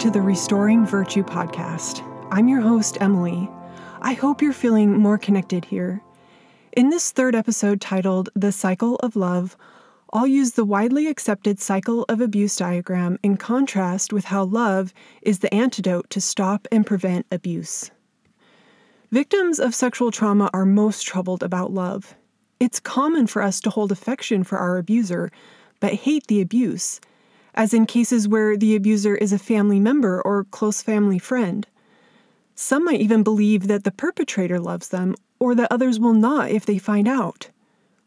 To the Restoring Virtue podcast. I'm your host, Emily. I hope you're feeling more connected here. In this third episode titled The Cycle of Love, I'll use the widely accepted cycle of abuse diagram in contrast with how love is the antidote to stop and prevent abuse. Victims of sexual trauma are most troubled about love. It's common for us to hold affection for our abuser, but hate the abuse, as in cases where the abuser is a family member or close family friend. Some might even believe that the perpetrator loves them or that others will not if they find out.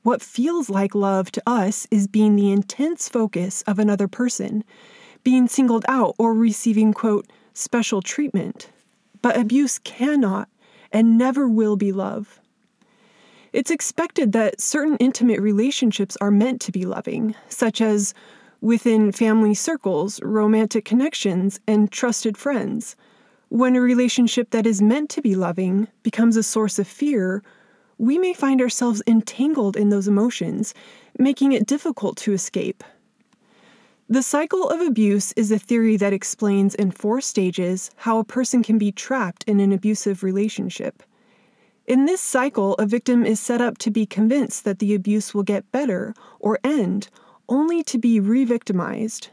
What feels like love to us is being the intense focus of another person, being singled out or receiving, quote, special treatment. But abuse cannot and never will be love. It's expected that certain intimate relationships are meant to be loving, such as within family circles, romantic connections, and trusted friends. When a relationship that is meant to be loving becomes a source of fear we may find ourselves entangled in those emotions, making it difficult to escape. The cycle of abuse is a theory that explains in four stages how a person can be trapped in an abusive relationship. In this cycle, a victim is set up to be convinced that the abuse will get better or end, only to be re victimized.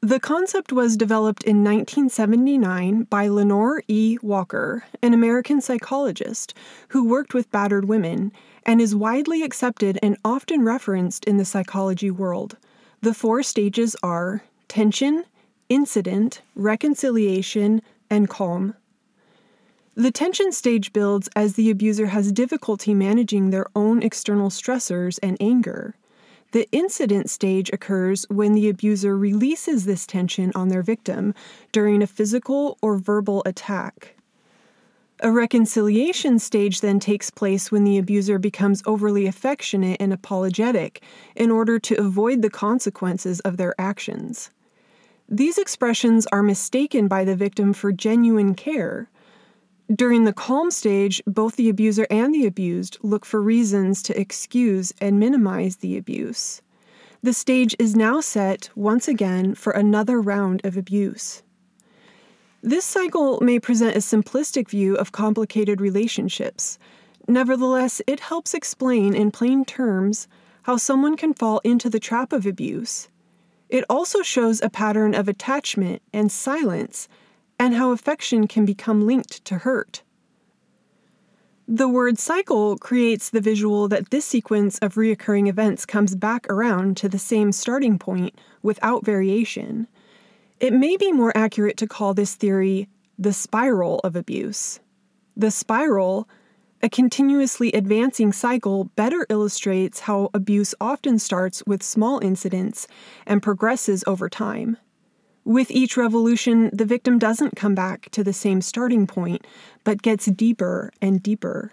The concept was developed in 1979 by Lenore E. Walker, an American psychologist who worked with battered women, and is widely accepted and often referenced in the psychology world. The four stages are tension, incident, reconciliation, and calm. The tension stage builds as the abuser has difficulty managing their own external stressors and anger. The incident stage occurs when the abuser releases this tension on their victim during a physical or verbal attack. A reconciliation stage then takes place when the abuser becomes overly affectionate and apologetic in order to avoid the consequences of their actions. These expressions are mistaken by the victim for genuine care. During the calm stage, both the abuser and the abused look for reasons to excuse and minimize the abuse. The stage is now set once again for another round of abuse. This cycle may present a simplistic view of complicated relationships. Nevertheless, it helps explain in plain terms how someone can fall into the trap of abuse. It also shows a pattern of attachment and silence and how affection can become linked to hurt. The word cycle creates the visual that this sequence of reoccurring events comes back around to the same starting point without variation. It may be more accurate to call this theory the spiral of abuse. The spiral, a continuously advancing cycle, better illustrates how abuse often starts with small incidents and progresses over time. With each revolution, the victim doesn't come back to the same starting point, but gets deeper and deeper.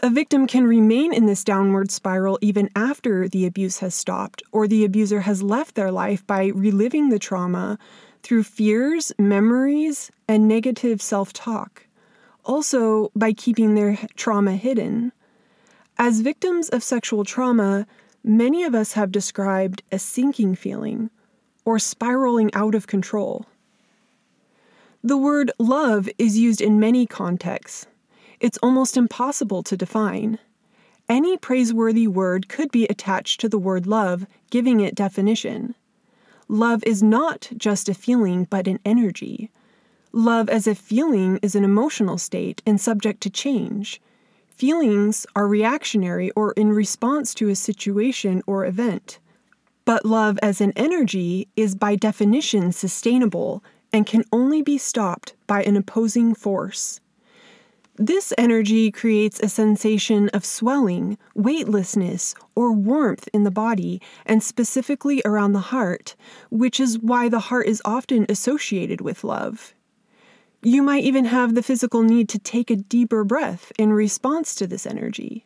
A victim can remain in this downward spiral even after the abuse has stopped or the abuser has left their life by reliving the trauma through fears, memories, and negative self talk. Also, by keeping their trauma hidden. As victims of sexual trauma, many of us have described a sinking feeling or spiraling out of control. The word love is used in many contexts. It's almost impossible to define. Any praiseworthy word could be attached to the word love, giving it definition. Love is not just a feeling, but an energy. Love as a feeling is an emotional state and subject to change. Feelings are reactionary or in response to a situation or event. But love as an energy is by definition sustainable and can only be stopped by an opposing force. This energy creates a sensation of swelling, weightlessness, or warmth in the body, and specifically around the heart, which is why the heart is often associated with love. You might even have the physical need to take a deeper breath in response to this energy.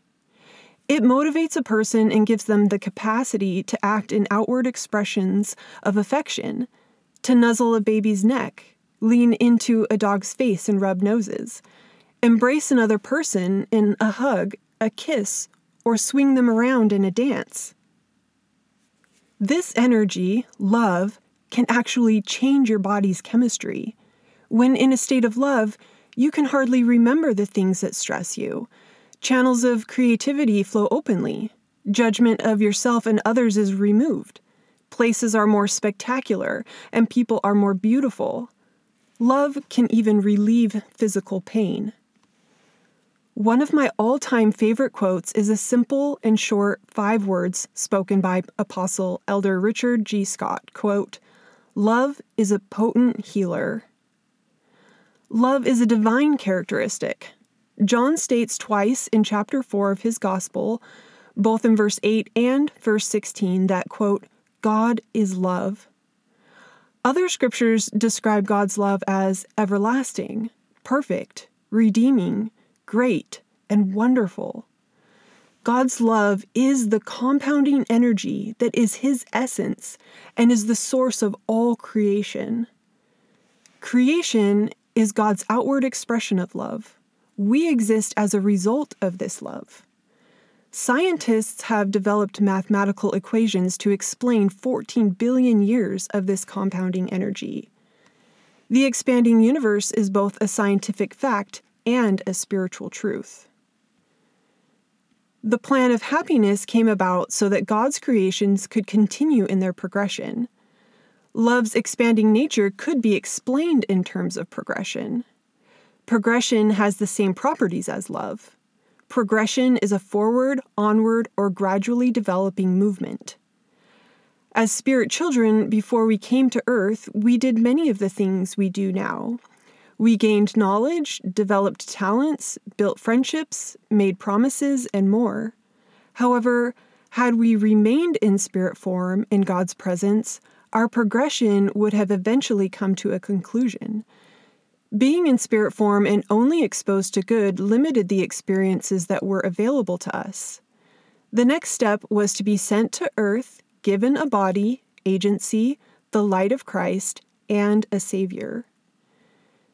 It motivates a person and gives them the capacity to act in outward expressions of affection, to nuzzle a baby's neck, lean into a dog's face and rub noses, embrace another person in a hug, a kiss, or swing them around in a dance. This energy, love, can actually change your body's chemistry. When in a state of love, you can hardly remember the things that stress you. Channels of creativity flow openly. Judgment of yourself and others is removed. Places are more spectacular, and people are more beautiful. Love can even relieve physical pain. One of my all time favorite quotes is a simple and short five words spoken by Apostle Elder Richard G. Scott. Quote, Love is a potent healer. Love is a divine characteristic. John states twice in chapter 4 of his gospel, both in verse 8 and verse 16, that, quote, God is love. Other scriptures describe God's love as everlasting, perfect, redeeming, great, and wonderful. God's love is the compounding energy that is His essence and is the source of all creation. Creation is God's outward expression of love. We exist as a result of this love. Scientists have developed mathematical equations to explain 14 billion years of this compounding energy. The expanding universe is both a scientific fact and a spiritual truth. The plan of happiness came about so that God's creations could continue in their progression. Love's expanding nature could be explained in terms of progression. Progression has the same properties as love. Progression is a forward, onward, or gradually developing movement. As spirit children, before we came to earth, we did many of the things we do now. We gained knowledge, developed talents, built friendships, made promises, and more. However, had we remained in spirit form in God's presence, our progression would have eventually come to a conclusion. Being in spirit form and only exposed to good limited the experiences that were available to us. The next step was to be sent to earth, given a body, agency, the light of Christ, and a Savior.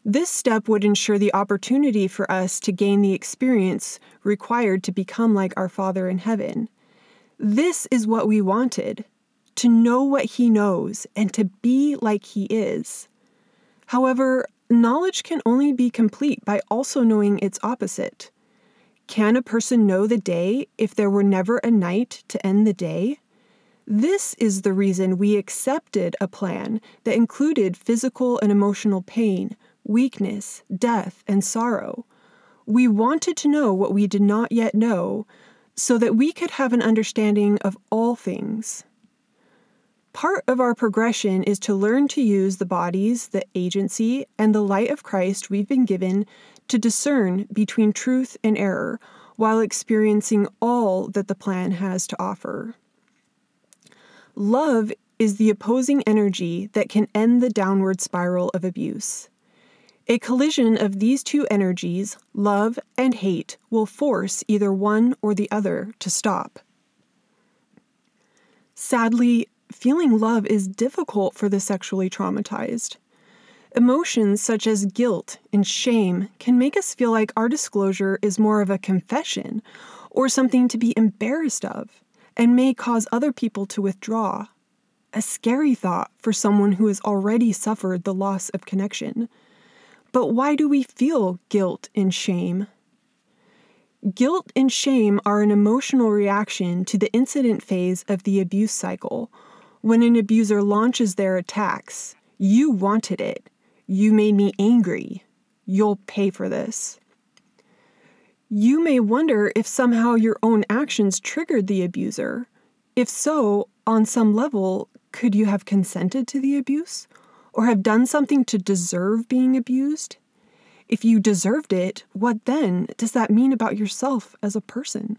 This step would ensure the opportunity for us to gain the experience required to become like our Father in heaven. This is what we wanted to know what He knows and to be like He is. However, knowledge can only be complete by also knowing its opposite. Can a person know the day if there were never a night to end the day? This is the reason we accepted a plan that included physical and emotional pain, weakness, death, and sorrow. We wanted to know what we did not yet know so that we could have an understanding of all things. Part of our progression is to learn to use the bodies, the agency, and the light of Christ we've been given to discern between truth and error while experiencing all that the plan has to offer. Love is the opposing energy that can end the downward spiral of abuse. A collision of these two energies, love and hate, will force either one or the other to stop. Sadly, feeling love is difficult for the sexually traumatized. Emotions such as guilt and shame can make us feel like our disclosure is more of a confession or something to be embarrassed of, and may cause other people to withdraw. A scary thought for someone who has already suffered the loss of connection. But why do we feel guilt and shame? Guilt and shame are an emotional reaction to the incident phase of the abuse cycle when an abuser launches their attacks, you wanted it. You made me angry. You'll pay for this. You may wonder if somehow your own actions triggered the abuser. If so, on some level, could you have consented to the abuse? Or have done something to deserve being abused? If you deserved it, what then does that mean about yourself as a person?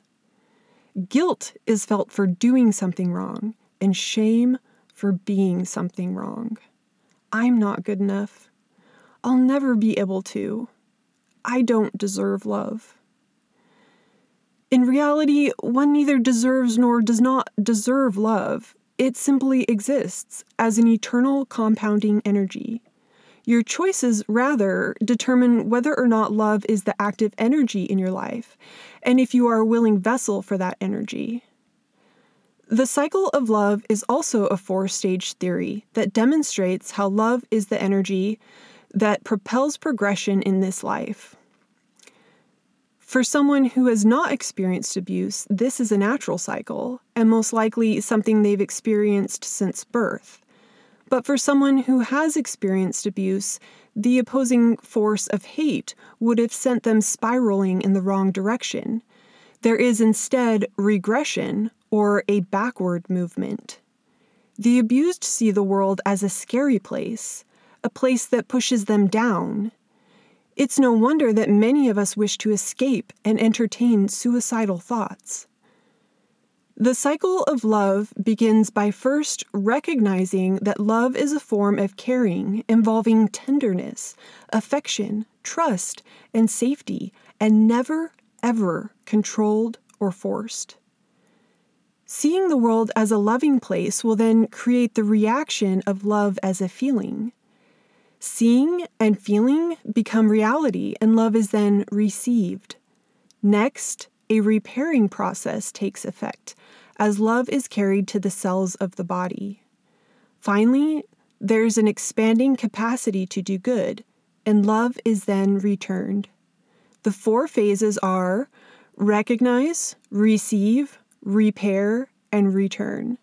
Guilt is felt for doing something wrong, and shame for being something wrong. I'm not good enough. I'll never be able to. I don't deserve love. In reality, one neither deserves nor does not deserve love. It simply exists as an eternal compounding energy. Your choices, rather, determine whether or not love is the active energy in your life, and if you are a willing vessel for that energy. The cycle of love is also a four stage theory that demonstrates how love is the energy that propels progression in this life. For someone who has not experienced abuse, this is a natural cycle, and most likely something they've experienced since birth. But for someone who has experienced abuse, the opposing force of hate would have sent them spiraling in the wrong direction. There is instead regression, or a backward movement. The abused see the world as a scary place, a place that pushes them down. It's no wonder that many of us wish to escape and entertain suicidal thoughts. The cycle of love begins by first recognizing that love is a form of caring involving tenderness, affection, trust, and safety, and never, ever controlled or forced. Seeing the world as a loving place will then create the reaction of love as a feeling. Seeing and feeling become reality, and love is then received. Next, a repairing process takes effect as love is carried to the cells of the body. Finally, there's an expanding capacity to do good, and love is then returned. The four phases are recognize, receive, repair, and return.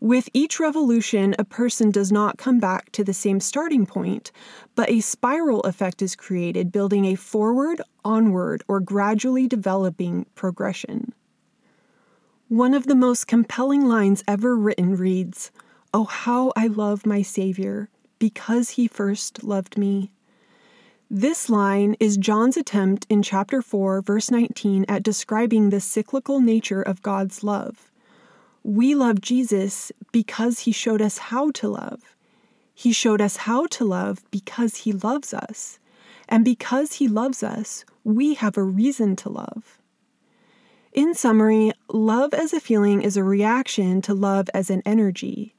With each revolution, a person does not come back to the same starting point, but a spiral effect is created, building a forward, onward, or gradually developing progression. One of the most compelling lines ever written reads, Oh, how I love my Savior, because he first loved me. This line is John's attempt in chapter 4, verse 19, at describing the cyclical nature of God's love. We love Jesus because he showed us how to love. He showed us how to love because he loves us. And because he loves us, we have a reason to love. In summary, love as a feeling is a reaction to love as an energy.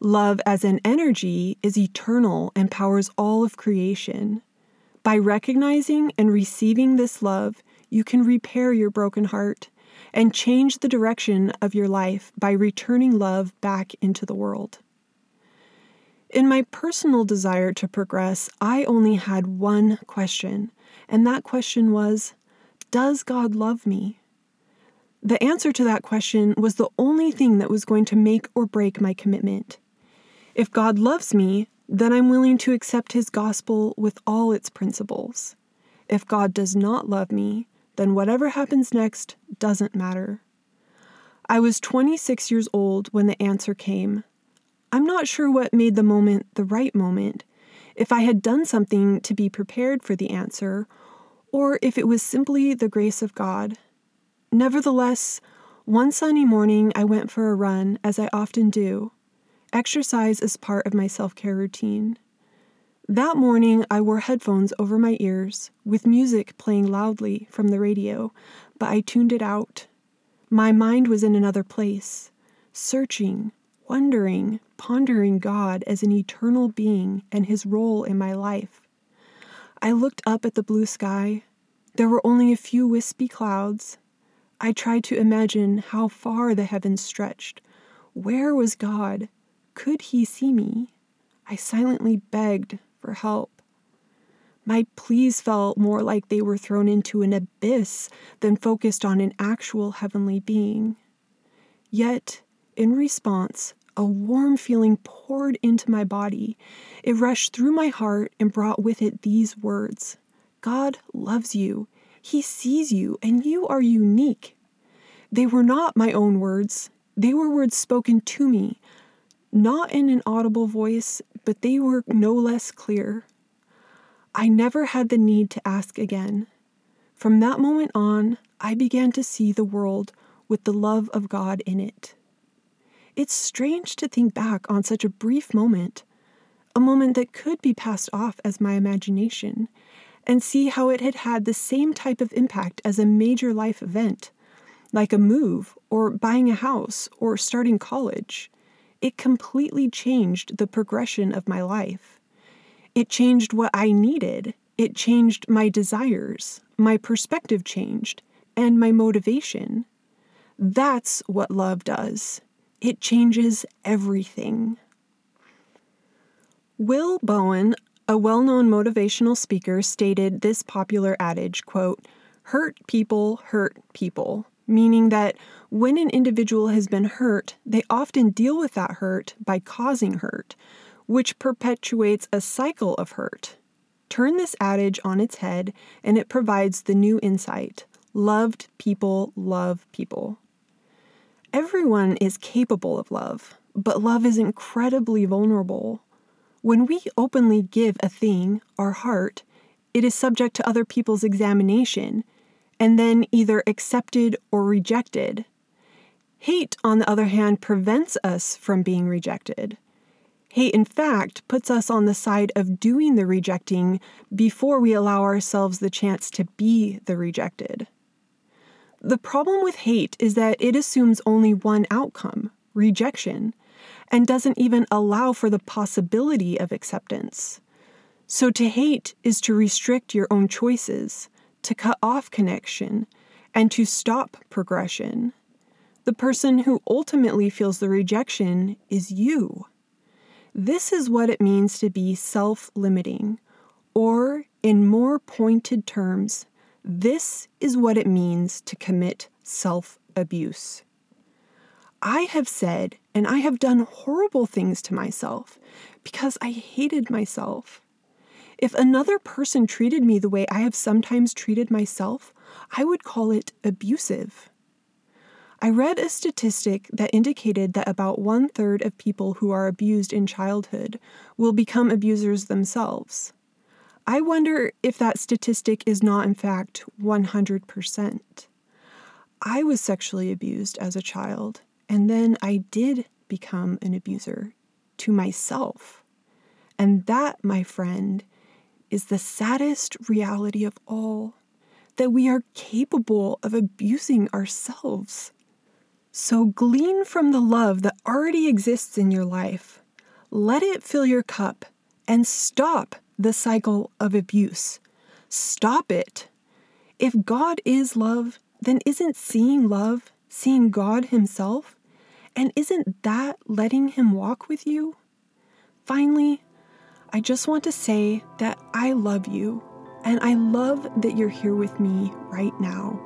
Love as an energy is eternal and powers all of creation. By recognizing and receiving this love, you can repair your broken heart and change the direction of your life by returning love back into the world. In my personal desire to progress, I only had one question, and that question was Does God love me? The answer to that question was the only thing that was going to make or break my commitment. If God loves me, then I'm willing to accept his gospel with all its principles. If God does not love me, then whatever happens next doesn't matter. I was 26 years old when the answer came. I'm not sure what made the moment the right moment, if I had done something to be prepared for the answer, or if it was simply the grace of God. Nevertheless, one sunny morning I went for a run, as I often do. Exercise is part of my self care routine. That morning, I wore headphones over my ears, with music playing loudly from the radio, but I tuned it out. My mind was in another place, searching, wondering, pondering God as an eternal being and his role in my life. I looked up at the blue sky. There were only a few wispy clouds. I tried to imagine how far the heavens stretched. Where was God? Could he see me? I silently begged for help. My pleas felt more like they were thrown into an abyss than focused on an actual heavenly being. Yet, in response, a warm feeling poured into my body. It rushed through my heart and brought with it these words God loves you, He sees you, and you are unique. They were not my own words, they were words spoken to me not in an audible voice, but they were no less clear. I never had the need to ask again. From that moment on, I began to see the world with the love of God in it. It's strange to think back on such a brief moment, a moment that could be passed off as my imagination, and see how it had had the same type of impact as a major life event, like a move, or buying a house, or starting college. It completely changed the progression of my life. It changed what I needed. It changed my desires. My perspective changed, and my motivation. That's what love does. It changes everything. Will Bowen, a well-known motivational speaker, stated this popular adage, quote, "Hurt people hurt people," meaning that when an individual has been hurt, they often deal with that hurt by causing hurt, which perpetuates a cycle of hurt. Turn this adage on its head, and it provides the new insight loved people love people. Everyone is capable of love, but love is incredibly vulnerable. When we openly give a thing, our heart, it is subject to other people's examination and then either accepted or rejected. Hate, on the other hand, prevents us from being rejected. Hate, in fact, puts us on the side of doing the rejecting before we allow ourselves the chance to be the rejected. The problem with hate is that it assumes only one outcome rejection and doesn't even allow for the possibility of acceptance. So, to hate is to restrict your own choices, to cut off connection, and to stop progression. The person who ultimately feels the rejection is you. This is what it means to be self limiting, or in more pointed terms, this is what it means to commit self abuse. I have said and I have done horrible things to myself because I hated myself. If another person treated me the way I have sometimes treated myself, I would call it abusive. I read a statistic that indicated that about one third of people who are abused in childhood will become abusers themselves. I wonder if that statistic is not, in fact, 100%. I was sexually abused as a child, and then I did become an abuser to myself. And that, my friend, is the saddest reality of all that we are capable of abusing ourselves. So glean from the love that already exists in your life. Let it fill your cup and stop the cycle of abuse. Stop it. If God is love, then isn't seeing love seeing God Himself? And isn't that letting Him walk with you? Finally, I just want to say that I love you and I love that you're here with me right now.